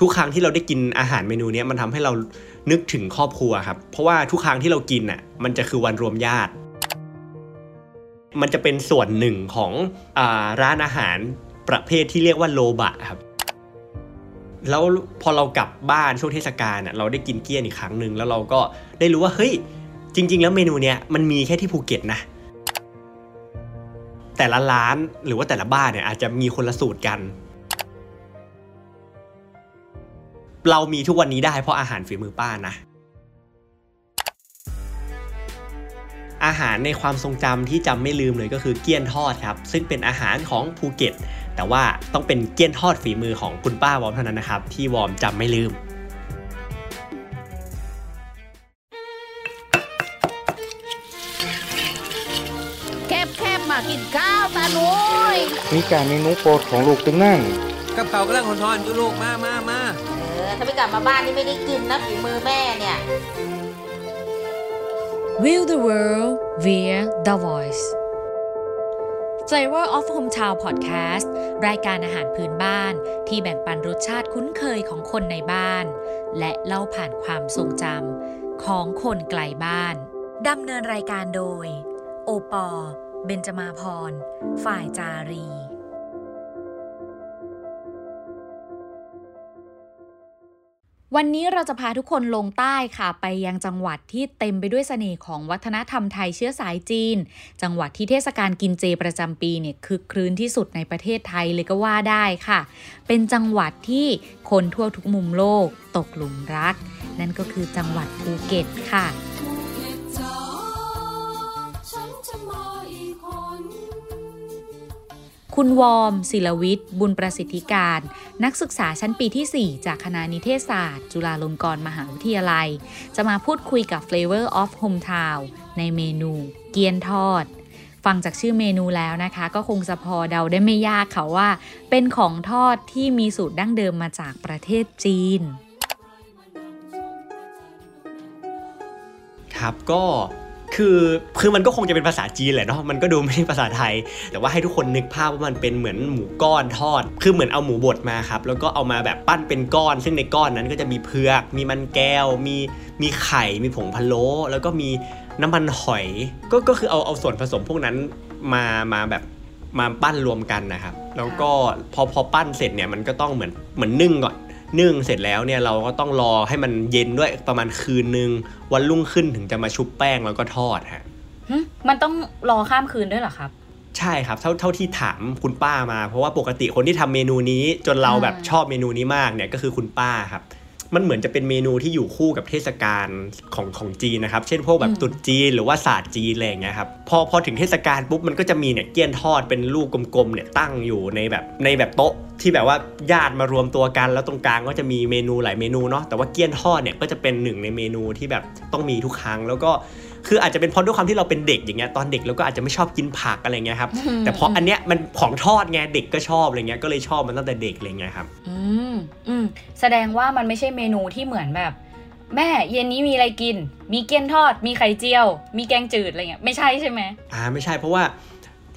ทุกครั้งที่เราได้กินอาหารเมนูนี้มันทำให้เรานึกถึงครอบครัวครับ เพราะว่าทุกครั้งที่เรากินอะมันจะคือวันรวมญาติ มันจะเป็นส่วนหนึ่งของอร้านอาหารประเภทที่เรียกว่าโลบะครับ แล้วพอเรากลับบ้านช่วงเทศกาลเราได้กินเกี้ยนอีกครั้งหนึ่งแล้วเราก็ได้รู้ว่าเฮ้ยจริง ๆ แล้วเมนูเนี้ยมันมีแค่ที่ภูเก็ตนะแต่ละร้านหรือว่าแต่ละบ้านเนี่ยอาจจะมีคนละสูตรกัน เรามีทุกวันนี้ได้เพราะอาหารฝีมือป้านะ อาหารในความทรงจำที่จำไม่ลืมเลยก็คือเกี้ยนทอดครับ ซึ่งเป็นอาหารของภูเก็ต แต่ว่าต้องเป็นเกี้ยนทอดฝีมือของคุณป้าวอมเท่านั้นนะครับ ที่วอมจำไม่ลืมแคบแคบมากินข้าวตาหนุยมีการเมนูโปรดของลูกตึงนั่งกับเขาวกำลังหอนๆอยู่ลูกมามามาเออ ถ้าไม่กลับมาบ้านนี่ไม่ได้กินนะฝีมือแม่เนี่ย Will the World via The Voice Flavor of Hometown Podcast รายการอาหารพื้นบ้านที่แบ่งปันรสชาติคุ้นเคยของคนในบ้าน และเล่าผ่านความทรงจำของคนไกลบ้าน ดำเนินรายการโดย โอปอ เบนจมาพร ฝ่ายจารี วันนี้เราจะพาทุกคนลงใต้ค่ะ ไปยังจังหวัดที่เต็มไปด้วยเสน่ห์ของวัฒนธรรมไทยเชื้อสายจีน จังหวัดที่เทศกาลกินเจประจำปีเนี่ยคึกครื้นที่สุดในประเทศไทยเลยก็ว่าได้ค่ะ เป็นจังหวัดที่คนทั่วทุกมุมโลกตกหลุมรัก นั่นก็คือจังหวัดภูเก็ตค่ะ คุณวอมศิลวิทย์ บุญประสิทธิการ นักศึกษาชั้นปีที่ 4 จากคณะนิเทศศาสตร์ จุฬาลงกรณ์มหาวิทยาลัย จะมาพูดคุยกับ Flavor of Hometown ในเมนูเกี๊ยนทอด ฟังจากชื่อเมนูแล้วนะคะ ก็คงจะพอเดาได้ไม่ยากค่ะว่า เป็นของทอดที่มีสูตรดั้งเดิมมาจากประเทศจีน ครับก็ คือคือมันก็คงจะเป็นภาษาจีนแหละเนาะมันก็ดูไม่ใช่ภาษาไทย แต่ว่าให้ทุกคนนึกภาพว่ามันเป็นเหมือนหมูก้อนทอด คือเหมือนเอาหมูบดมาครับแล้วก็เอามาแบบปั้นเป็นก้อน ซึ่งในก้อนนั้นก็จะมีเผือก มีมันแก้ว มีมีไข่ มีผงพะโล้แล้วก็มีน้ำมันหอย ก็ก็คือเอาเอาส่วนผสมพวกนั้นมามาแบบมาปั้นรวมกันนะครับ แล้วก็พอพอปั้นเสร็จเนี่ยมันก็ต้องเหมือนเหมือนนึ่งก่อน นึ่งเสร็จแล้วเนี่ยเราก็ต้องรอให้มันเย็นด้วยประมาณคืนนึง วันรุ่งขึ้นถึงจะมาชุบแป้งแล้วก็ทอดฮะหึมันต้องรอข้ามคืนด้วยเหรอครับ ใช่ครับเท่าเท่าที่ถามคุณป้ามา เพราะว่าปกติคนที่ทำเมนูนี้จนเราอ่าแบบชอบเมนูนี้มากเนี่ยก็คือคุณป้าครับ มันเหมือนจะเป็นเมนูที่อยู่คู่กับเทศกาลของของจีนนะครับ เช่นพวกแบบตรุษจีนหรือว่าศาสตร์จีนอะไรอย่างเงี้ยครับพอพอถึงเทศกาลปุ๊บมันก็จะมีเนี่ยเกี้ยนทอดเป็นลูกกลมๆเนี่ยตั้งอยู่ในแบบในแบบโต๊ะที่แบบว่าญาติมารวมตัวกัน แล้วตรงกลางก็จะมีเมนูหลายเมนูเนาะแต่ว่าเกี้ยนทอดเนี่ยก็จะเป็นหนึ่งในเมนูที่แบบต้องมีทุกครั้งแล้วก็ คืออาจจะเป็นเพราะด้วยความที่เราเป็นเด็กอย่างเงี้ยตอนเด็กเราก็อาจจะไม่ชอบกินผักอะไรเงี้ยครับอืมแต่เพราะอันเนี้ยมันของทอดไงเด็กก็ชอบอะไรเงี้ยก็เลยชอบมันตั้งแต่เด็กอะไรเงี้ยครับอืมอืมแสดงว่ามันไม่ใช่เมนูที่เหมือนแบบ แม่เย็นนี้มีอะไรกิน มีเกี๊ยนทอด มีไข่เจียว มีแกงจืดอะไรเงี้ยไม่ใช่ใช่ไหมอ่าไม่ใช่เพราะว่า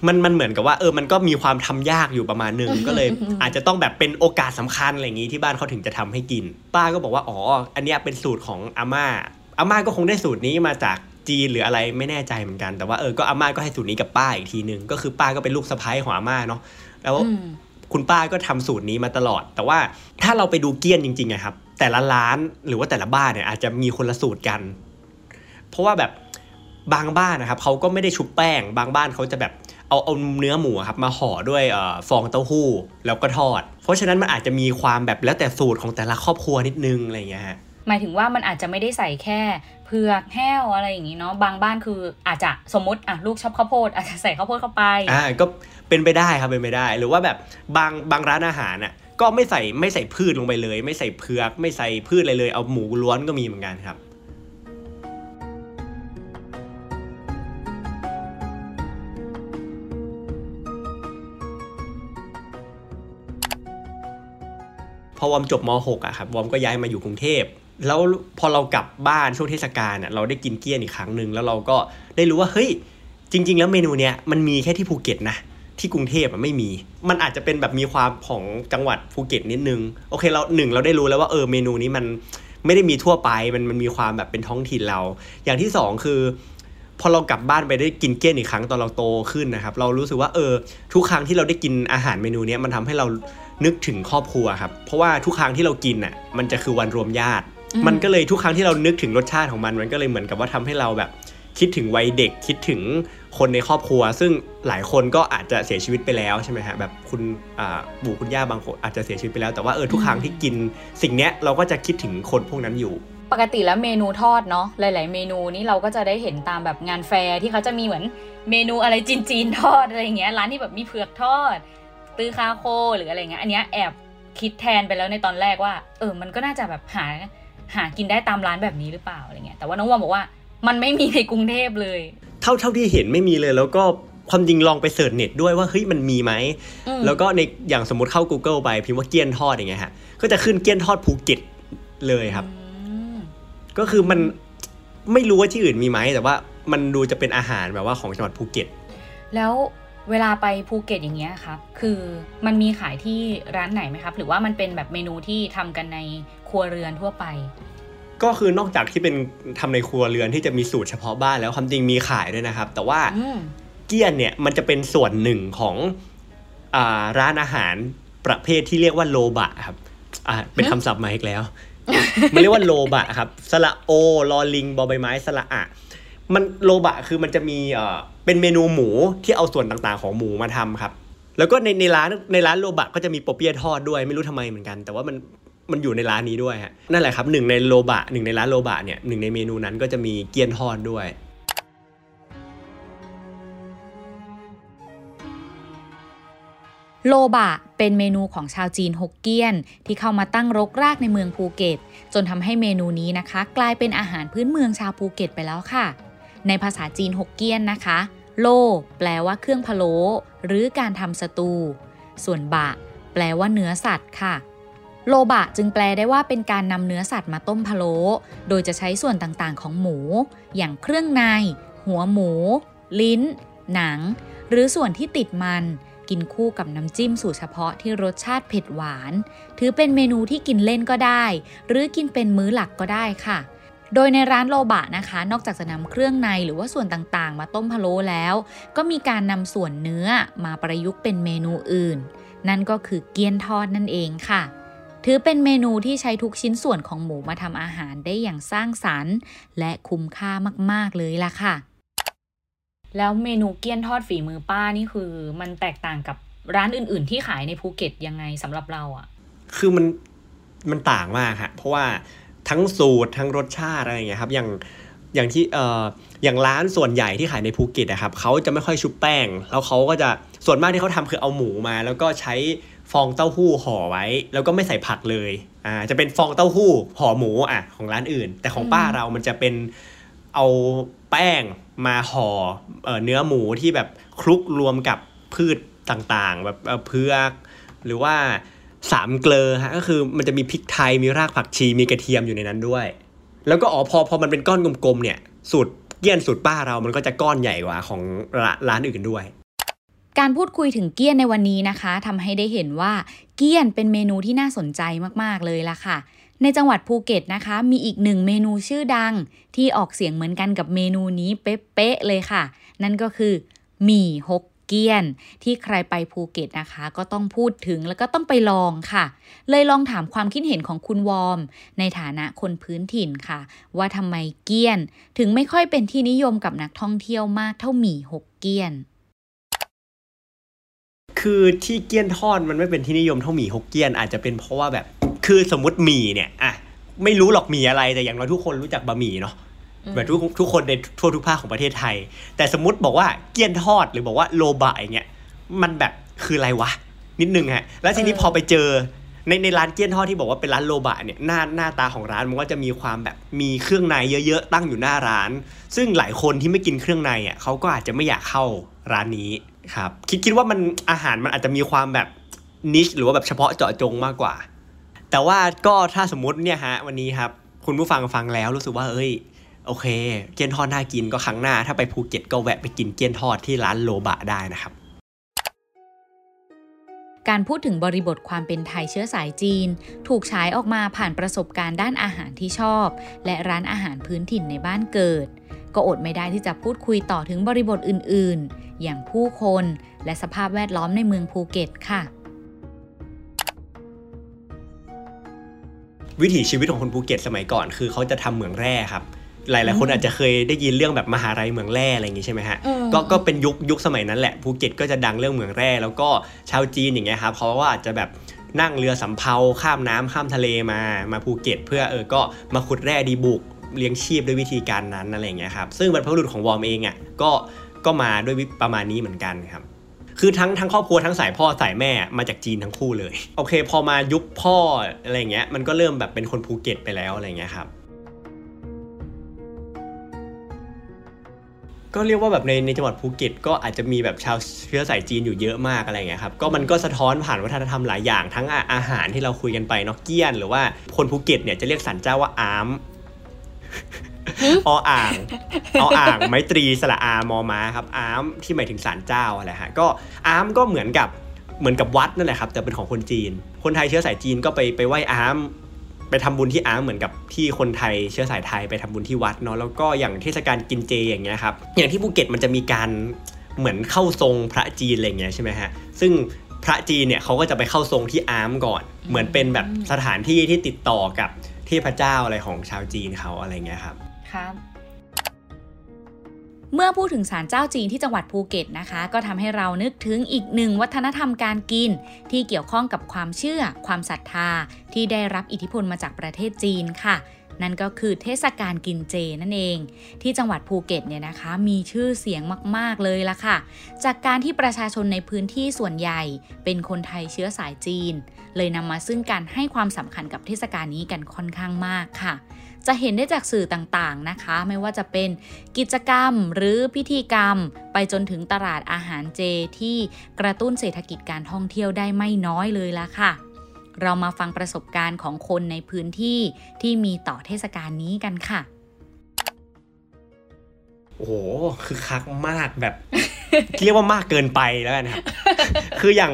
มันมันเหมือนกับว่าเออมันก็มีความทำยากอยู่ประมาณหนึ่งก็เลย อาจจะต้องแบบเป็นโอกาสสำคัญอะไรอย่างนี้ที่บ้านเขาถึงจะทำให้กิน ป้าก็บอกว่าอ๋ออันเนี้ยเป็นสูตรของอาม่าอาม่าก็คงได้สูตรนี้มาจาก จีนหรืออะไรไม่แน่ใจเหมือนกัน แต่ว่าเออก็อาม่าก็ให้สูตรนี้กับป้าอีกทีหนึ่งก็คือป้าก็เป็นลูกสะใภ้ของอาม่าเนาะแล้วอืมคุณป้าก็ทำสูตรนี้มาตลอด แต่ว่าถ้าเราไปดูเกี้ยนจริงๆอะครับ แต่ละร้านหรือว่าแต่ละบ้านเนี่ยอาจจะมีคนละสูตรกัน เพราะว่าแบบบางบ้านนะครับเขาก็ไม่ได้ชุบแป้ง บางบ้านเขาจะแบบเอาเอาเนื้อหมูอะครับมาห่อด้วยเอ่อฟองเต้าหู้แล้วก็ทอด เพราะฉะนั้นมันอาจจะมีความแบบแล้วแต่สูตรของแต่ละครอบครัวนิดนึงอะไรอย่างเงี้ยฮะ หมายถึงว่ามันอาจจะไม่ได้ใส่แค่เผือกแห้วอะไรอย่างนี้เนาะบางบ้านคืออาจจะสมมติอะลูกชอบข้าวโพดอาจจะใส่ข้าวโพดเข้าไปอ่าก็เป็นไปได้ครับเป็นไปได้ หรือว่าแบบบางบางร้านอาหารน่ะก็ไม่ใส่ไม่ใส่พืชลงไปเลย ไม่ใส่เผือก ไม่ใส่พืชอะไรเลย เอาหมูล้วนก็มีเหมือนกันครับพอวอมจบม .6 อะครับวอมก็ย้ายมาอยู่กรุงเทพ แล้วพอเรากลับบ้านช่วงเทศกาลอะเราได้กินเกี้ยนอีกครั้งหนึ่งแล้วเราก็ได้รู้ว่าเฮ้ยจริง ๆ แล้วเมนูเนี้ยมันมีแค่ที่ภูเก็ตนะที่กรุงเทพอะไม่มี มันอาจจะเป็นแบบมีความของจังหวัดภูเก็ตนิดนึง โอเคเราหนึ่งเราได้รู้แล้วว่าเออเมนูนี้มันไม่ได้มีทั่วไป มันมันมีความแบบเป็นท้องถิ่นเรา อย่างที่สองคือ พอเรากลับบ้านไปได้กินเกี้ยนอีกครั้งตอนเราโตขึ้นนะครับ เรารู้สึกว่าเออ ทุกครั้งที่เราได้กินอาหารเมนูเนี้ยมันทำให้เรานึกถึงครอบครัวครับ เพราะว่าทุกครั้งที่เรากินอะ มันจะคือวันรวมญาติ มมันก็เลยทุกครั้งที่เรานึกถึงรสชาติของมัน มันก็เลยเหมือนกับว่าทำให้เราแบบ คิดถึงวัยเด็กคิดถึงคนในครอบครัว ซึ่งหลายคนก็อาจจะเสียชีวิตไปแล้วใช่ไหมฮะแบบคุณอ่าปู่คุณย่าบางคนอาจจะเสียชีวิตไปแล้วแต่ว่าเออทุกครั้งที่กินสิ่งเนี้ยเราก็จะคิดถึงคนพวกนั้นอยู่ปกติแล้วเมนูทอดเนาะหลาย ๆ เมนูนี้เราก็จะได้เห็นตามแบบงานแฟร์ที่เขาจะมีเหมือนเมนูอะไรจีนๆทอดอะไรอย่างเงี้ยร้านที่แบบมีเผือกทอด ตือคาโคหรืออะไรเงี้ยอันเนี้ยแอบคิดแทนไปแล้วในตอนแรกว่า เออมันก็น่าจะแบบหา หากินได้ตามร้านแบบนี้หรือเปล่าอะไรเงี้ยแต่ว่าน้องวอร์มบอกว่ามันไม่มีในกรุงเทพเลย เท่าเท่าที่เห็นไม่มีเลยแล้วก็ความจริงลองไป search เน็ตด้วยว่าเฮ้ยมันมีไหมอืมแล้วก็ในอย่างสมมติเข้า Google ไปพิมพ์ว่าเกี๊ยนทอดอย่างเงี้ยฮะก็จะขึ้นเกี๊ยนทอดภูเก็ตเลยครับอืมก็คือมันไม่รู้ว่าที่อื่นมีไหมแต่ว่ามันดูจะเป็นอาหารแบบว่าของจังหวัดภูเก็ต แล้วเวลาไปภูเก็ตอย่างเงี้ยครับ คือมันมีขายที่ร้านไหนไหมครับ หรือว่ามันเป็นแบบเมนูที่ทำกันในค รัวเรือนทั่วไป ก็คือนอกจากที่เป็นทำในครัวเรือนที่จะมีสูตรเฉพาะบ้านแล้วความจริงมีขายด้วยนะครับ แต่ว่าอืมเกี๊ยนเนี่ยมันจะเป็นส่วนหนึ่งของอาร้านอาหารประเภทที่เรียกว่าโลบะครับอ่าเป็นคำศัพท์มาอีกแล้ว มันเรียกว่าโลบะครับสระโอลอลิงบอใบไม้สระอะมันโลบะคือมันจะมีเอ่อเป็นเมนูหมูที่เอาส่วนต่างๆของหมูมาทำครับ แล้วก็ในในร้านในร้านโลบะก็จะมีโปเปียะทอดด้วยไม่รู้ทำไมเหมือนกัน แต่ว่ามัน มันอยู่ในร้านนี้ด้วยฮะนั่นแหละครับหนึ่งในโลบะหนึ่งในร้านโลบะเนี่ยหนึ่งในเมนูนั้นก็จะมีเกี๊ยนทอดด้วยโลบะเป็นเมนูของชาวจีนฮกเกี้ยน ที่เข้ามาตั้งรกรากในเมืองภูเก็ต จนทำให้เมนูนี้นะคะ กลายเป็นอาหารพื้นเมืองชาวภูเก็ตไปแล้วค่ะ ในภาษาจีนฮกเกี้ยนนะคะ โล แปลว่าเครื่องพะโล้หรือการทำสตู ส่วนบะ แปลว่าเนื้อสัตว์ค่ะ โลบะจึงแปลได้ว่าเป็นการนำเนื้อสัตว์มาต้มพะโล้โดยจะใช้ส่วนต่างๆ ของหมู อย่างเครื่องใน หัวหมู ลิ้น หนัง หรือส่วนที่ติดมัน กินคู่กับน้ำจิ้มสูตรเฉพาะที่รสชาติเผ็ดหวาน ถือเป็นเมนูที่กินเล่นก็ได้ หรือกินเป็นมื้อหลักก็ได้ค่ะโดยในร้านโลบะนะคะ นอกจากจะนำเครื่องในหรือว่าส่วนต่างๆ มาต้มพะโล้แล้ว ก็มีการนำส่วนเนื้อมาประยุกต์เป็นเมนูอื่น นั่นก็คือเกี๊ยนทอดนั่นเองค่ะ ถือเป็นเมนูที่ใช้ทุกชิ้นส่วนของหมูมาทำอาหารได้อย่างสร้างสรรค์ และคุ้มค่ามาก ๆ เลยล่ะค่ะ แล้วเมนูเกี๊ยนทอดฝีมือป้านี่คือ มันแตกต่างกับร้านอื่น ๆ ที่ขายในภูเก็ตยังไงสำหรับเราอะคือมันมันต่างมากฮะเพราะว่าทั้งสูตรทั้งรสชาติอะไรอย่างเงี้ยครับอย่างอย่างที่เอ่ออย่างร้านส่วนใหญ่ที่ขายในภูเก็ตนะครับเขาจะไม่ค่อยชุบแป้ง แล้วเขาก็จะส่วนมากที่เขาทำคือเอาหมูมา แล้วก็ใช้ ฟองเต้าหู้ห่อไว้ แล้วก็ไม่ใส่ผักเลยอ่าจะเป็นฟองเต้าหู้ห่อหมูอะของร้านอื่น แต่ของป้าเรามันจะเป็นเอาแป้งมาห่อเอ่อเนื้อหมูที่แบบคลุกรวมกับพืชต่างๆ แบบเพือกหรือว่าสามเกลอฮะก็คือมันจะมีพริกไทยมีรากผักชีมีกระเทียมอยู่ในนั้นด้วย แล้วก็อ๋อพอพอมันเป็นก้อนกลมๆเนี่ยสูตรเกี้ยนสูตรป้าเรามันก็จะก้อนใหญ่กว่าของร้านอื่นด้วย การพูดคุยถึงเกี้ยนในวันนี้นะคะทำให้ได้เห็นว่าเกี้ยนเป็นเมนูที่น่าสนใจมากๆเลยล่ะค่ะ ในจังหวัดภูเก็ตนะคะ มีอีกหนึ่งเมนูชื่อดัง ที่ออกเสียงเหมือนกันกับเมนูนี้เป๊ะๆเลยค่ะ นั่นก็คือหมี่ฮกเกี้ยน ที่ใครไปภูเก็ตนะคะ ก็ต้องพูดถึงแล้วก็ต้องไปลองค่ะ เลยลองถามความคิดเห็นของคุณวอม ในฐานะคนพื้นถิ่นค่ะ ว่าทำไมเกี้ยน ถึงไม่ค่อยเป็นที่นิยมกับนักท่องเที่ยวมากเท่าหมี่ฮกเกี้ยน คือที่เกี้ยนทอดมันไม่เป็นที่นิยมเท่าหมี่ฮกเกี้ยนอาจจะเป็นเพราะว่าแบบ คือสมมติหมี่เนี่ยอะไม่รู้หรอกหมี่อะไรแต่อย่างน้อยทุกคนรู้จักบะหมี่เนาะอืมแบบทุกทุกคนในทั่วทุกภาคของประเทศไทย แต่สมมติบอกว่าเกี้ยนทอดหรือบอกว่าโลบะอย่างเงี้ยมันแบบคืออะไรวะ นิดนึงฮะ แล้วทีนี้เออพอไปเจอในในร้านเกี้ยนทอดที่บอกว่าเป็นร้านโลบะเนี่ยหน้าหน้าตาของร้านมันก็จะมีความแบบมีเครื่องในเยอะๆตั้งอยู่หน้าร้าน ซึ่งหลายคนที่ไม่กินเครื่องในอะเขาก็อาจจะไม่อยากเข้าร้านนี้ ครับคิดคิดว่ามันอาหารมันอาจจะมีความแบบนิชหรือว่าแบบเฉพาะเจาะจงมากกว่า แต่ว่าก็ถ้าสมมติเนี่ยฮะวันนี้ครับ คุณผู้ฟังฟังแล้วรู้สึกว่าเอ้ยโอเค เกี๊ยนทอดน่ากินก็ครั้งหน้า ถ้าไปภูเก็ตก็แวะไปกินเกี๊ยนทอดที่ร้านโลบะได้นะครับ การพูดถึงบริบทความเป็นไทยเชื้อสายจีน ถูกฉายออกมาผ่านประสบการณ์ด้านอาหารที่ชอบ และร้านอาหารพื้นถิ่นในบ้านเกิด ก็อดไม่ได้ที่จะพูดคุยต่อถึงบริบทอื่นๆ อย่างผู้คนและสภาพแวดล้อมในเมืองภูเก็ตค่ะ วิถีชีวิตของคนภูเก็ตสมัยก่อนคือเขาจะทำเหมืองแร่ครับหลายๆคนอาจจะเคยได้ยินเรื่องแบบมหาลัยเหมืองแร่อะไรอย่างงี้ใช่ไหมฮะอืมก็ก็เป็นยุคยุคสมัยนั้นแหละภูเก็ตก็จะดังเรื่องเหมืองแร่แล้วก็ชาวจีนอย่างเงี้ยครับเขาก็อาจจะแบบนั่งเรือสำเภาข้ามน้ำข้ามทะเลมามาภูเก็ต เพื่อเออก็มาขุดแร่ดีบุก เลี้ยงชีพด้วยวิธีการนั้นอะไรอย่างเงี้ยครับซึ่งบรรพบุรุษของวอร์มเองอะก็ก็มาด้วยวิธีประมาณนี้เหมือนกันครับคือทั้งทั้งครอบครัวทั้งสายพ่อสายแม่มาจากจีนทั้งคู่เลย โอเค พอมายุคพ่ออะไรเงี้ยมันก็เริ่มแบบเป็นคนภูเก็ตไปแล้วอะไรเงี้ยครับก็เรียกว่าแบบในในจังหวัดภูเก็ตก็อาจจะมีแบบชาวเชื้อสายจีนอยู่เยอะมากอะไรเงี้ยครับก็มันก็สะท้อนผ่านวัฒนธรรมหลายอย่างทั้งอาอาหารที่เราคุยกันไปเนาะเกี้ยน หรือว่าคนภูเก็ตเนี่ยจะเรียกสันเจ้าว่าอาม ออ่างออ่างไมตรีสระอามอม้าครับอามที่หมายถึงศาลเจ้าอะไรฮะก็อามก็เหมือนกับเหมือนกับวัดนั่นแหละครับ แต่เป็นของคนจีน คนไทยเชื้อสายจีนก็ไปไปไหว้อามไปทำบุญที่อามเหมือนกับที่คนไทยเชื้อสายไทยไปทำบุญที่วัดเนาะแล้วก็อย่างเทศกาลกินเจอย่างเงี้ยครับอย่างที่ภูเก็ตมันจะมีการเหมือนเข้าทรงพระจีนอะไรเงี้ยใช่ไหมฮะซึ่งพระจีนเนี่ยเขาก็จะไปเข้าทรงที่อามก่อน เหมือนเป็นแบบสถานที่ที่ติดต่อกับเที่พระเจ้าอะไรของชาวจีนเขาอะไรเงี้ยครับครับเมื่อพูดถึงศาลเจ้าจีนที่จังหวัดภูเก็ตนะคะ ก็ทำให้เรานึกถึงอีกหนึ่งวัฒนธรรมการกิน ที่เกี่ยวข้องกับความเชื่อ ความศรัทธา ที่ได้รับอิทธิพลมาจากประเทศจีนค่ะ นั่นก็คือเทศกาลกินเจนั่นเอง ที่จังหวัดภูเก็ตเนี่ยนะคะ มีชื่อเสียงมากๆเลยละค่ะ จากการที่ประชาชนในพื้นที่ส่วนใหญ่ เป็นคนไทยเชื้อสายจีน เลยนำมาซึ่งการให้ความสำคัญกับเทศกาลนี้กันค่อนข้างมากค่ะจะเห็นได้จากสื่อต่างๆนะคะ ไม่ว่าจะเป็นกิจกรรมหรือพิธีกรรม ไปจนถึงตลาดอาหารเจที่กระตุ้นเศรษฐกิจการท่องเที่ยวได้ไม่น้อยเลยละค่ะ เรามาฟังประสบการณ์ของคนในพื้นที่ที่มีต่อเทศกาลนี้กันค่ะ โอ้โหคือคักมากแบบเรียกว่ามากเกินไปแล้วกันครับ คืออย่าง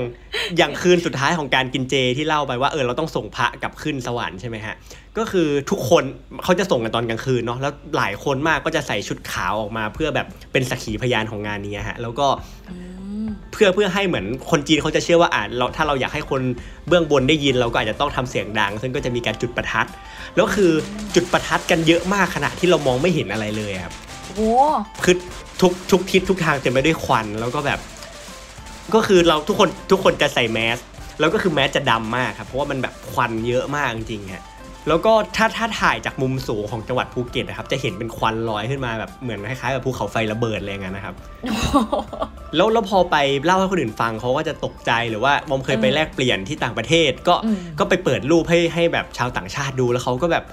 อย่างคืนสุดท้ายของการกินเจที่เล่าไปว่าเออเราต้องส่งพระกลับขึ้นสวรรค์ใช่ไหมฮะ ก็คือทุกคนเขาจะส่งกันตอนกลางคืนเนาะแล้วหลายคนมากก็จะใส่ชุดขาวออกมา เพื่อแบบเป็นสักขีพยานของงานนี้ฮะ แล้วก็ เพื่อเพื่อให้เหมือนคนจีนเขาจะเชื่อว่าอ่าเราถ้าเราอยากให้คนเบื้องบนได้ยินเราก็อาจจะต้องทำเสียงดัง ซึ่งก็จะมีการจุดประทัดแล้วคือจุดประทัดกันเยอะมากขณะที่เรามองไม่เห็นอะไรเลยครับโอ้คือทุกทุกทิศทุกทางเต็มไปด้วยควันแล้วก็แบบ ก็คือเราทุกคนทุกคนจะใส่แมสแล้วก็คือแมสจะดำมากครับเพราะว่ามันแบบควันเยอะมากจริงๆฮะ แล้วก็ถ้าถ้าถ่ายจากมุมสูงของจังหวัดภูเก็ตนะครับ จะเห็นเป็นควันลอยขึ้นมาแบบเหมือนคล้ายๆแบบภูเขาไฟระเบิดอะไรอย่างนั้นนะครับแล้วแล้วพอไปเล่าให้คนอื่นฟังเขาก็จะตกใจหรือว่าบอมเคยไปอืมแลกเปลี่ยนที่ต่างประเทศ ก็อืมก็ไปเปิดรูปให้ให้แบบชาวต่างชาติดูแล้วเขาก็แบบ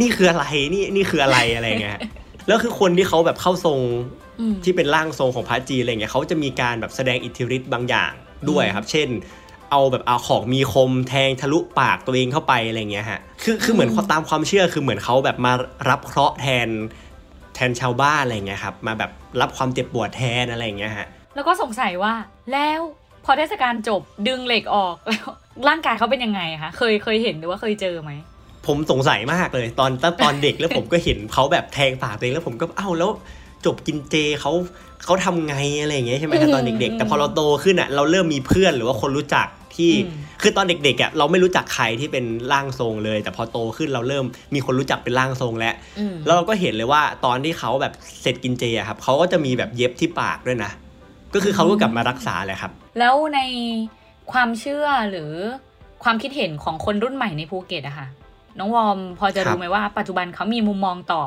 นี่คืออะไรนี่นี่คืออะไรอะไรอย่างเงี้ยฮะแล้วคือคนที่เขาแบบเข้าทรงอืมที่เป็นร่างทรงของพระจีนอะไรเงี้ยเขาจะมีการแบบแสดงอิทธิฤทธิ์บางอย่างด้วยครับ เช่น เอาแบบเอาของมีคมแทงทะลุปากตัวเองเข้าไปอะไรเงี้ยฮะคือคือเหมือนตามความเชื่อคือเหมือนเขาแบบมารับเคราะห์แทนแทนชาวบ้านอะไรเงี้ยครับมาแบบรับความเจ็บปวดแทนอะไรเงี้ยฮะแล้วก็สงสัยว่าแล้วพอเทศกาลจบดึงเหล็กออกแล้วร่างกายเขาเป็นยังไงคะเคยเคยเห็นหรือว่าเคยเจอไหมผมสงสัยมากเลยตอนตอนตอนเด็กแล้วผมก็เห็นเขาแบบแทงปากตัวเองแล้วผมก็เอ้าแล้วจบกินเจเขาเขาทำไงอะไรอย่างเงี้ยใช่ไหมครับตอนเด็กๆ แต่พอเราโตขึ้นอะเราเริ่มมีเพื่อนหรือว่าคนรู้จัก ที่อืมคือตอนเด็กๆอะเราไม่รู้จักใครที่เป็นร่างทรงเลย แต่พอโตขึ้นเราเริ่มมีคนรู้จักเป็นร่างทรงแล้วอืมแล้วเราก็เห็นเลยว่าตอนที่เขาแบบเสร็จกินเจอะครับเขาก็จะมีแบบเย็บที่ปากด้วยนะ ก็คือเขาก็กลับมารักษาแหละครับ แล้วในความเชื่อหรือความคิดเห็นของคนรุ่นใหม่ในภูเก็ตอะค่ะน้องวอมพอจะครัรู้บไหมว่าปัจจุบันเขามีมุมมองต่อ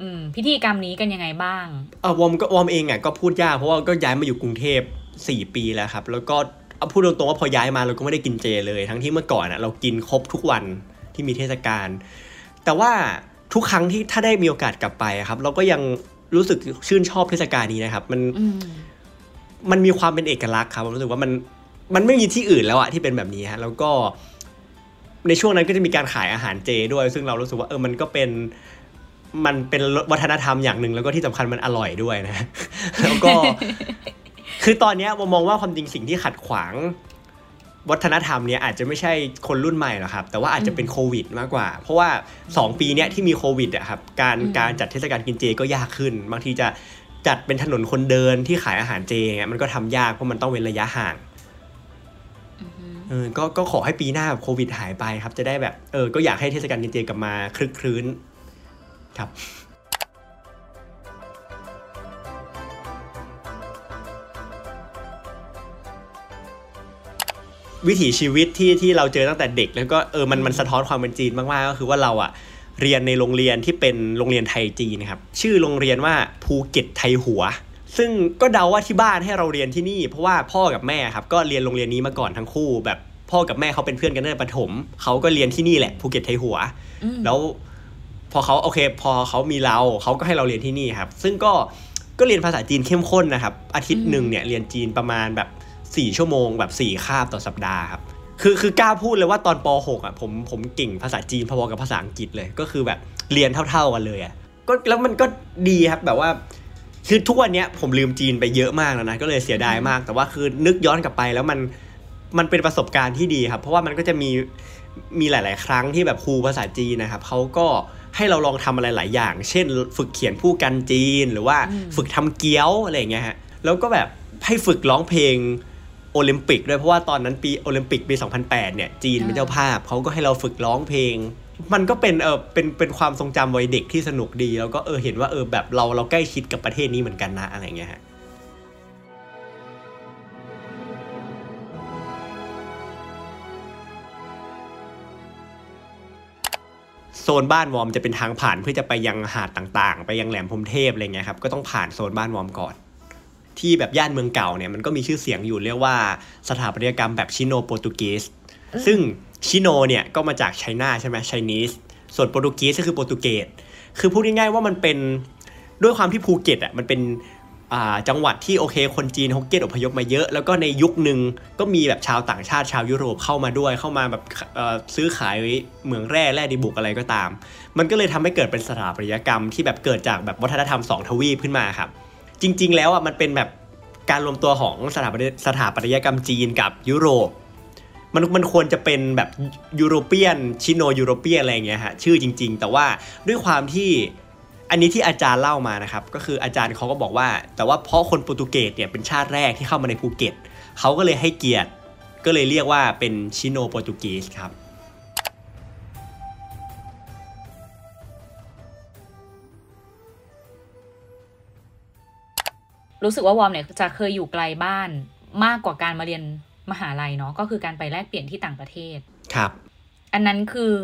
อืมพิธีกรรมนี้กันยังไงบ้างเออวอมก็วอมเองอะก็พูดยากเพราะว่าก็ย้ายมาอยู่กรุงเทพ4ปีแล้วครับ แล้วก็ เอาพูดตรงๆว่าพอย้ายมาเราก็ไม่ได้กินเจเลย ทั้งที่เมื่อก่อนอะเรากินครบทุกวันที่มีเทศกาลแต่ว่าทุกครั้งที่ถ้าได้มีโอกาสกลับไปอะครับ เราก็ยังรู้สึกชื่นชอบเทศกาลนี้นะครับ มันอืมมันมีความเป็นเอกลักษณ์ครับผมรู้สึกว่ามันมันไม่มีที่อื่นแล้วอะที่เป็นแบบนี้ฮะแล้วก็ในช่วงนั้นก็จะมีการขายอาหารเจด้วย ซึ่งเรารู้สึกว่าเออมันก็เป็นมันเป็นวัฒนธรรมอย่างหนึ่งแล้วก็ที่สำคัญมันอร่อยด้วยนะ แล้วก็ คือตอนเนี้ยผมมองว่าความจริงสิ่งที่ขัดขวาง วัฒนธรรมเนี้ยอาจจะไม่ใช่คนรุ่นใหม่หรอกครับ แต่ว่าอาจจะเป็นโควิดมากกว่า เพราะว่า 2 ปีเนี้ยที่มีโควิดอะครับการอืมการจัดเทศกาลกินเจก็ยากขึ้น บางทีจะจัดเป็นถนนคนเดินที่ขายอาหารเจเงี้ยมันก็ทำยากเพราะมันต้องเว้นระยะห่างอือฮึเออก็ก็ขอให้ปีหน้าแบบโควิดหายไปครับ จะได้แบบ เออ ก็อยากให้เทศกาลกินเจกลับมาคลึกครื้น ครับ วิถีชีวิตที่ที่เราเจอตั้งแต่เด็ก แล้วก็เออมันมันสะท้อนความเป็นจีนมากๆก็คือว่าเราอะเรียนในโรงเรียนที่เป็นโรงเรียนไทยจีนนะครับชื่อโรงเรียนว่าภูเก็ตไทยหัว ซึ่งก็เดาว่าที่บ้านให้เราเรียนที่นี่ เพราะว่าพ่อกับแม่ครับก็เรียนโรงเรียนนี้มาก่อนทั้งคู่ แบบพ่อกับแม่เขาเป็นเพื่อนกันตั้งแต่ประถมเขาก็เรียนที่นี่แหละภูเก็ตไทยหัวอืมแล้วพอเขาโอเค พอเขามีเราเขาก็ให้เราเรียนที่นี่ครับ ซึ่งก็ก็เรียนภาษาจีนเข้มข้นนะครับ อาทิตย์หนึ่งเนี่ยเรียนจีนประมาณแบบ สี่ชั่วโมงแบบสี่คาบต่อสัปดาห์ครับคือคือกล้าพูดเลยว่าตอนป .6 อะผมผมเก่งภาษาจีนพอๆกับภาษาอังกฤษเลยก็คือแบบเรียนเท่า ๆกันเลยอะก็แล้วมันก็ดีครับแบบว่าคือทุกวันเนี้ยผมลืมจีนไปเยอะมากแล้วนะก็เลยเสียดายมาก แต่ว่าคือนึกย้อนกลับไปแล้วมันมันเป็นประสบการณ์ที่ดีครับ เพราะว่ามันก็จะมีมีหลาย ๆ ครั้งที่แบบครูภาษาจีนนะครับเขาก็ให้เราลองทำอะไรหลายอย่าง เช่น ฝึกเขียนผู้กันจีนหรือว่าอืมฝึกทำเกี๊ยวอะไรอย่างเงี้ยฮะแล้วก็แบบให้ฝึกร้องเพลง โอลิมปิกด้วยเพราะว่าตอนนั้นปีโอลิมปิกปี 2008 เนี่ย จีนเป็นเจ้าภาพเขาก็ให้เราฝึกร้องเพลง มันก็เป็นเออเป็นเป็นความทรงจำวัยเด็กที่สนุกดี แล้วก็เออเห็นว่าเออแบบเราเราใกล้ชิดกับประเทศนี้เหมือนกันนะอะไรอย่างเงี้ยฮะโซนบ้านวอร์มจะเป็นทางผ่านเพื่อจะไปยังหาดต่างๆ ไปยังแหลมพรหมเทพอะไรเงี้ยครับก็ต้องผ่านโซนบ้านวอร์มก่อน ที่แบบย่านเมืองเก่าเนี่ยมันก็มีชื่อเสียงอยู่เรียกว่าสถาปัตยกรรมแบบชิโนโปรตุเกสซึ่งชิโนเนี่ยก็มาจาก China ใช่ไหม Chinese ส่วนโปรตุเกสก็คือโปรตุเกสคือพูดง่ายๆว่ามันเป็นด้วยความที่ภูเก็ตอะมันเป็นอ่าจังหวัดที่โอเคคนจีนฮกเกี้ยนอพยพมาเยอะ แล้วก็ในยุคหนึ่งก็มีแบบชาวต่างชาติชาวยุโรปเข้ามาด้วยเข้ามาแบบเอ่อซื้อขายเหมืองแร่แร่ดีบุกอะไรก็ตาม มันก็เลยทำให้เกิดเป็นสถาปัตยกรรมที่แบบเกิดจากแบบวัฒนธรรมสองทวีปขึ้นมาครับ จริง ๆ แล้วอะมันเป็นแบบการรวมตัวของสถาปัตยสถาปัตยกรรมจีนกับยุโรปมันมันควรจะเป็นแบบ European ชิโน European อะไรอย่างเงี้ยฮะชื่อจริง ๆ แต่ว่าด้วยความที่อันนี้ที่อาจารย์เล่ามานะครับ ก็คืออาจารย์เขาก็บอกว่า แต่ว่าเพราะคนโปรตุเกสเนี่ยเป็นชาติแรกที่เข้ามาในภูเก็ตเขาก็เลยให้เกียรติ ก็เลยเรียกว่าเป็นชิโนโปรตุเกสครับ รู้สึกว่าวอร์มเนี่ยจะเคยอยู่ไกลบ้านมากกว่าการมาเรียนมหาลัยเนาะก็คือการไปแลกเปลี่ยนที่ต่างประเทศครับ อันนั้นคือ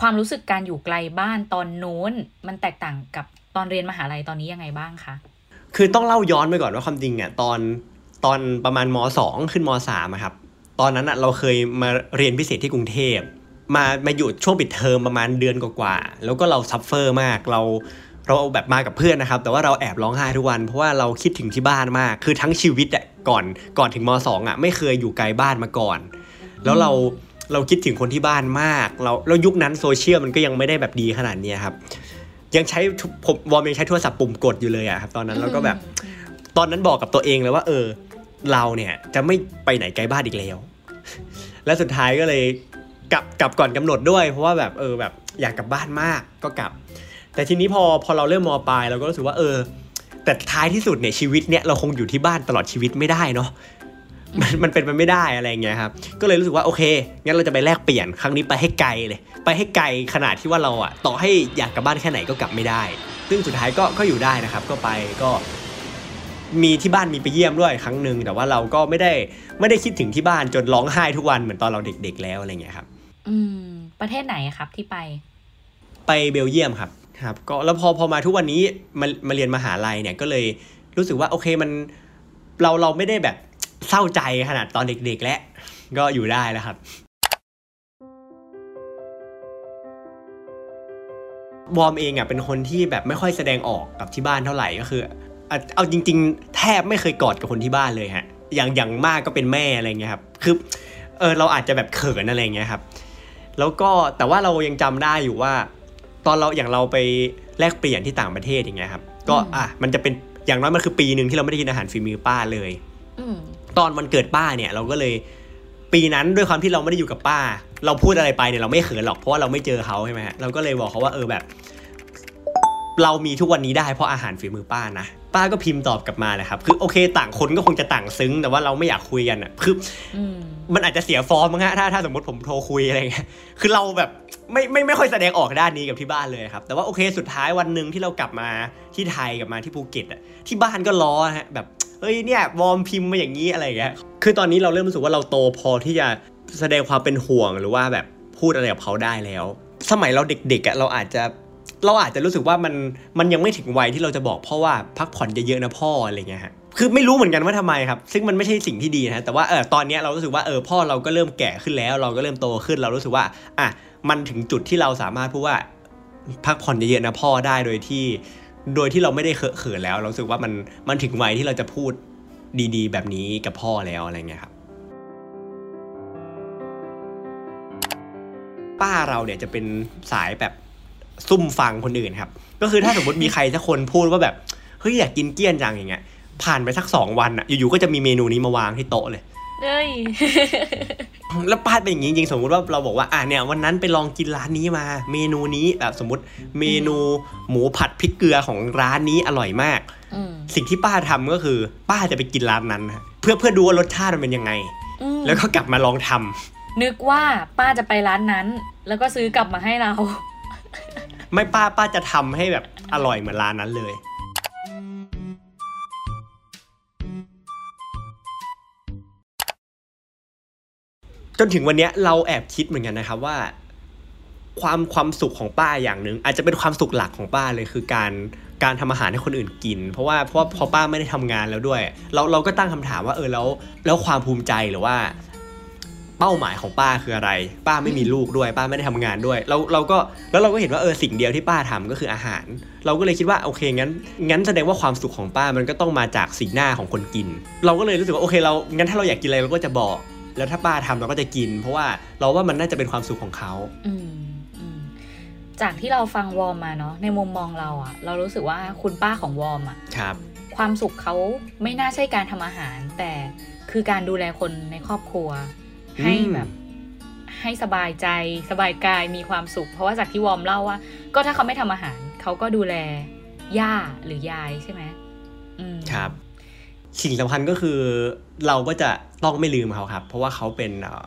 ความรู้สึกการอยู่ไกลบ้านตอนโน้นมันแตกต่างกับตอนเรียนมหาลัยตอนนี้ยังไงบ้างคะคือต้องเล่าย้อนไปก่อนว่าความจริงอะตอนตอนประมาณมสองขึ้นมสามอะครับ ตอนนั้นอะเราเคยมาเรียนพิเศษที่กรุงเทพมามาอยู่ช่วงปิดเทอมประมาณเดือนกว่าๆแล้วก็เรา suffer มากเรา เราแบบมากับเพื่อนนะครับ แต่ว่าเราแอบร้องไห้ทุกวัน เพราะว่าเราคิดถึงที่บ้านมาก คือทั้งชีวิตอะก่อนก่อนถึงมสองอะไม่เคยอยู่ไกลบ้านมาก่อน แล้วเราเราคิดถึงคนที่บ้านมาก เราแล้วยุคนั้นโซเชียลมันก็ยังไม่ได้แบบดีขนาดเนี้ยครับ ยังใช้ผมวอร์มยังใช้โทรศัพท์ปุ่มกดอยู่เลยอะครับตอนนั้นแล้วก็แบบ ตอนนั้นบอกกับตัวเองเลยว่า เออ เราเนี่ยจะไม่ไปไหนไกลบ้านอีกแล้ว และสุดท้ายก็เลยกลับกลับก่อนกำหนดด้วย เพราะว่าแบบเออแบบอยากกลับบ้านมากก็กลับ แต่ทีนี้พอพอเราเริ่มมปลายเราก็รู้สึกว่าเออ แต่ท้ายที่สุดเนี่ยชีวิตเนี่ยเราคงอยู่ที่บ้านตลอดชีวิตไม่ได้เนาะมันมันเป็นไปไม่ได้อะไรอย่างเงี้ยครับ ก็เลยรู้สึกว่าโอเค งั้นเราจะไปแลกเปลี่ยนครั้งนี้ไปให้ไกลเลย ไปให้ไกลขนาดที่ว่าเราอะต่อให้อยากกลับบ้านแค่ไหนก็กลับไม่ได้ ซึ่งสุดท้ายก็ก็อยู่ได้นะครับ ก็ไปก็ มีที่บ้านมีไปเยี่ยมด้วยครั้งหนึ่งแต่ว่าเราก็ไม่ได้ไม่ได้คิดถึงที่บ้านจนร้องไห้ทุกวันเหมือนตอนเราเด็ก ๆ แล้วอะไรเงี้ยครับ อืม ประเทศไหนครับที่ไป ไปเบลเยียมครับ ครับก็แล้วพอพอมาทุกวันนี้มามาเรียนมหาลัยเนี่ยก็เลยรู้สึกว่าโอเคมันเราเราไม่ได้แบบเศร้าใจขนาดตอนเด็ก ๆ แล้วก็อยู่ได้แล้วครับวอมเองอะเป็นคนที่แบบไม่ค่อยแสดงออกกับที่บ้านเท่าไหร่ก็คือ เอาจริง ๆ แทบไม่เคยกอดกับคนที่บ้านเลยฮะอย่างอย่างมากก็เป็นแม่อะไรเงี้ยครับคือเออเราอาจจะแบบเขินอะไรเงี้ยครับ แล้วก็แต่ว่าเรายังจำได้อยู่ว่า ตอนเราอย่างเราไปแลกเปลี่ยนที่ต่างประเทศอย่างเงี้ยครับ ก็อืมอะมันจะเป็นอย่างน้อยมันคือปีหนึ่งที่เราไม่ได้กินอาหารฝีมือป้าเลยอืมตอนวันเกิดป้าเนี่ย เราก็เลย ปีนั้นด้วยความที่เราไม่ได้อยู่กับป้า เราพูดอะไรไปเนี่ยเราไม่เขินหรอกเพราะว่าเราไม่เจอเขาใช่ไหมฮะเราก็เลยบอกเขาว่าเออแบบ เรามีทุกวันนี้ได้เพราะอาหารฝีมือป้านะป้าก็พิมพ์ตอบกลับมาเลยครับ คือโอเค ต่างคนก็คงจะต่างซึ้ง แต่ว่าเราไม่อยากคุยกันอะคืออืมมันอาจจะเสียฟอร์มมั้งฮะถ้าถ้าสมมติผมโทรคุยอะไรเงี้ยคือเราแบบไม่ไม่ไม่ค่อยแสดงออกด้านนี้กับที่บ้านเลยครับ แต่ว่าโอเคสุดท้ายวันหนึ่งที่เรากลับมาที่ไทยกลับมาที่ภูเก็ตอะที่บ้านก็ล้อฮะแบบเฮ้ยเนี่ยวอร์มพิมพ์มาอย่างนี้อะไรอย่างเงี้ยคือตอนนี้เราเริ่มรู้สึกว่าเราโตพอที่จะแสดงความเป็นห่วงหรือว่าแบบพูดอะไรกับเขาได้แล้ว สมัยเราเด็กๆอะเราอาจจะ เราอาจจะรู้สึกว่ามันมันยังไม่ถึงวัยที่เราจะบอกพ่อว่าพักผ่อนเยอะๆนะพ่ออะไรเงี้ยฮะคือไม่รู้เหมือนกันว่าทำไมครับ ซึ่งมันไม่ใช่สิ่งที่ดีนะแต่ว่าเออตอนนี้เรารู้สึกว่าเออพ่อเราก็เริ่มแก่ขึ้นแล้ว เราก็เริ่มโตขึ้นเรารู้สึกว่าอะมันถึงจุดที่เราสามารถพูดว่าพักผ่อนเยอะๆนะพ่อได้โดยที่โดยที่เราไม่ได้เคอะเขินแล้ว เราสึกว่ามันมันถึงวัยที่เราจะพูดดีๆ แบบนี้กับพ่อแล้วอะไรเงี้ยครับป้าเราเนี่ยจะเป็นสายแบบ ซุ่มฟังคนอื่นครับ ก็คือถ้าสมมติมีใครสักคนพูดว่าแบบเฮ้ยอยากกินเกี้ยนจังอย่างเงี้ยผ่านไปสักสองวันอะอยู่ๆก็จะมีเมนูนี้มาวางที่โต๊ะเลยเอ้ยแล้วป้าเป็นอย่างนี้จริงๆสมมุติว่าเราบอกว่าอะเนี่ยวันนั้นไปลองกินร้านนี้มา เมนูนี้แบบสมมติเมนูหมูผัดพริกเกลือของร้านนี้อร่อยมากอืมสิ่งที่ป้าทำก็คือ ป้าจะไปกินร้านนั้นฮะเพื่อเพื่อดูว่ารสชาติมันเป็นยังไงอืมแล้วก็กลับมาลองทำนึกว่าป้าจะไปร้านนั้น แล้วก็ซื้อกลับมาให้เรา ไม่ป้าป้าจะทำให้แบบอร่อยเหมือนร้านนั้นเลย จนถึงวันเนี้ยเราแอบคิดเหมือนกันนะครับว่า ความความสุขของป้าอย่างหนึ่งอาจจะเป็นความสุขหลักของป้าเลยคือการการทำอาหารให้คนอื่นกิน เพราะว่าเพราะว่าพอป้าไม่ได้ทำงานแล้วด้วย เราเราก็ตั้งคำถามว่าเออแล้วแล้วความภูมิใจหรือว่า เป้าหมายของป้าคืออะไร ป้าไม่มีลูกด้วย ป้าไม่ได้ทำงานด้วย เราเราก็แล้วเราก็เห็นว่าเออสิ่งเดียวที่ป้าทำก็คืออาหาร เราก็เลยคิดว่าโอเคงั้นงั้นแสดงว่าความสุขของป้ามันก็ต้องมาจากสีหน้าของคนกิน เราก็เลยรู้สึกว่าโอเคเรางั้นถ้าเราอยากกินอะไรเราก็จะบอก แล้วถ้าป้าทำเราก็จะกิน เพราะว่าเราว่ามันน่าจะเป็นความสุขของเขาอืมอืมจากที่เราฟังวอร์มมาเนาะในมุมมองเราอะเรารู้สึกว่าคุณป้าของวอร์มอะครับความสุขเขาไม่น่าใช่การทำอาหาร แต่คือการดูแลคนในครอบครัว ให้อืมแบบให้สบายใจสบายกายมีความสุข เพราะว่าจากที่วอร์มเล่าว่า ก็ถ้าเขาไม่ทำอาหาร เขาก็ดูแลย่าหรือยายใช่ไหมอืมครับ สิ่งสำคัญก็คือเราก็จะต้องไม่ลืมเขาครับ เพราะว่าเขาเป็นเอ่อ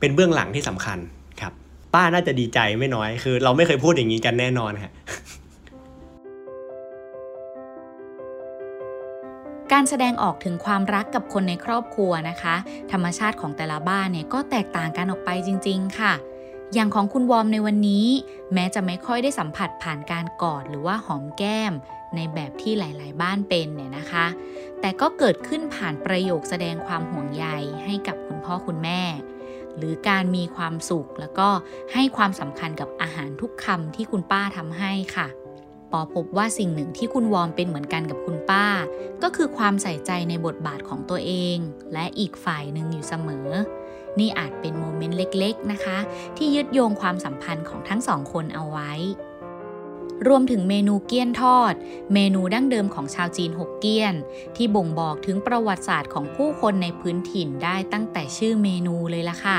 เป็นเบื้องหลังที่สำคัญครับ ป้าน่าจะดีใจไม่น้อยคือ เราไม่เคยพูดอย่างนี้กันแน่นอนครั การแสดงออกถึงความรักกับคนในครอบครัวนะคะ ธรรมชาติของแต่ละบ้านเนี่ยก็แตกต่างกันออกไปจริง ๆ ค่ะ อย่างของคุณวอมในวันนี้ แม้จะไม่ค่อยได้สัมผัสผ่านการกอดหรือว่าหอมแก้ม ในแบบที่หลาย ๆ บ้านเป็นเนี่ยนะคะ แต่ก็เกิดขึ้นผ่านประโยคแสดงความห่วงใยให้กับคุณพ่อคุณแม่ หรือการมีความสุขแล้วก็ให้ความสำคัญกับอาหารทุกคำที่คุณป้าทำให้ค่ะ ปอพบว่าสิ่งหนึ่งที่คุณวอร์มเป็นเหมือนกันกับคุณป้า ก็คือความใส่ใจในบทบาทของตัวเอง และอีกฝ่ายหนึ่งอยู่เสมอ นี่อาจเป็น moment เล็กๆนะคะ ที่ยึดโยงความสัมพันธ์ของทั้งสองคนเอาไว้ รวมถึงเมนูเกี้ยนทอด เมนูดั้งเดิมของชาวจีนฮกเกี้ยน ที่บ่งบอกถึงประวัติศาสตร์ของผู้คนในพื้นถิ่นได้ตั้งแต่ชื่อเมนูเลยล่ะค่ะ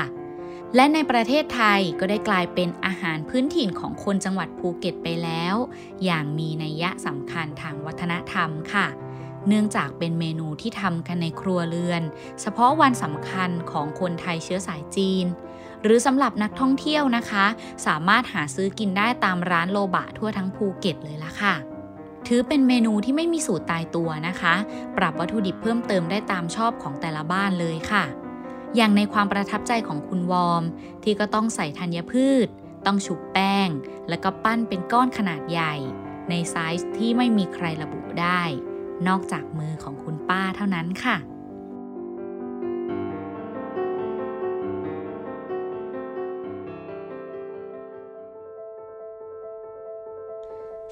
และในประเทศไทยก็ได้กลายเป็นอาหารพื้นถิ่นของคนจังหวัดภูเก็ตไปแล้ว อย่างมีนัยยะสำคัญทางวัฒนธรรมค่ะ เนื่องจากเป็นเมนูที่ทำกันในครัวเรือน เฉพาะวันสำคัญของคนไทยเชื้อสายจีน หรือสำหรับนักท่องเที่ยวนะคะ สามารถหาซื้อกินได้ตามร้านโลบะทั่วทั้งภูเก็ตเลยล่ะค่ะถือเป็นเมนูที่ไม่มีสูตรตายตัวนะคะ ปรับวัตถุดิบเพิ่มเติมได้ตามชอบของแต่ละบ้านเลยค่ะ อย่างในความประทับใจของคุณวอร์มที่ก็ต้องใส่ธัญพืช ต้องฉุบแป้ง แล้วก็ปั้นเป็นก้อนขนาดใหญ่ ในไซส์ที่ไม่มีใครระบุได้ นอกจากมือของคุณป้าเท่านั้นค่ะ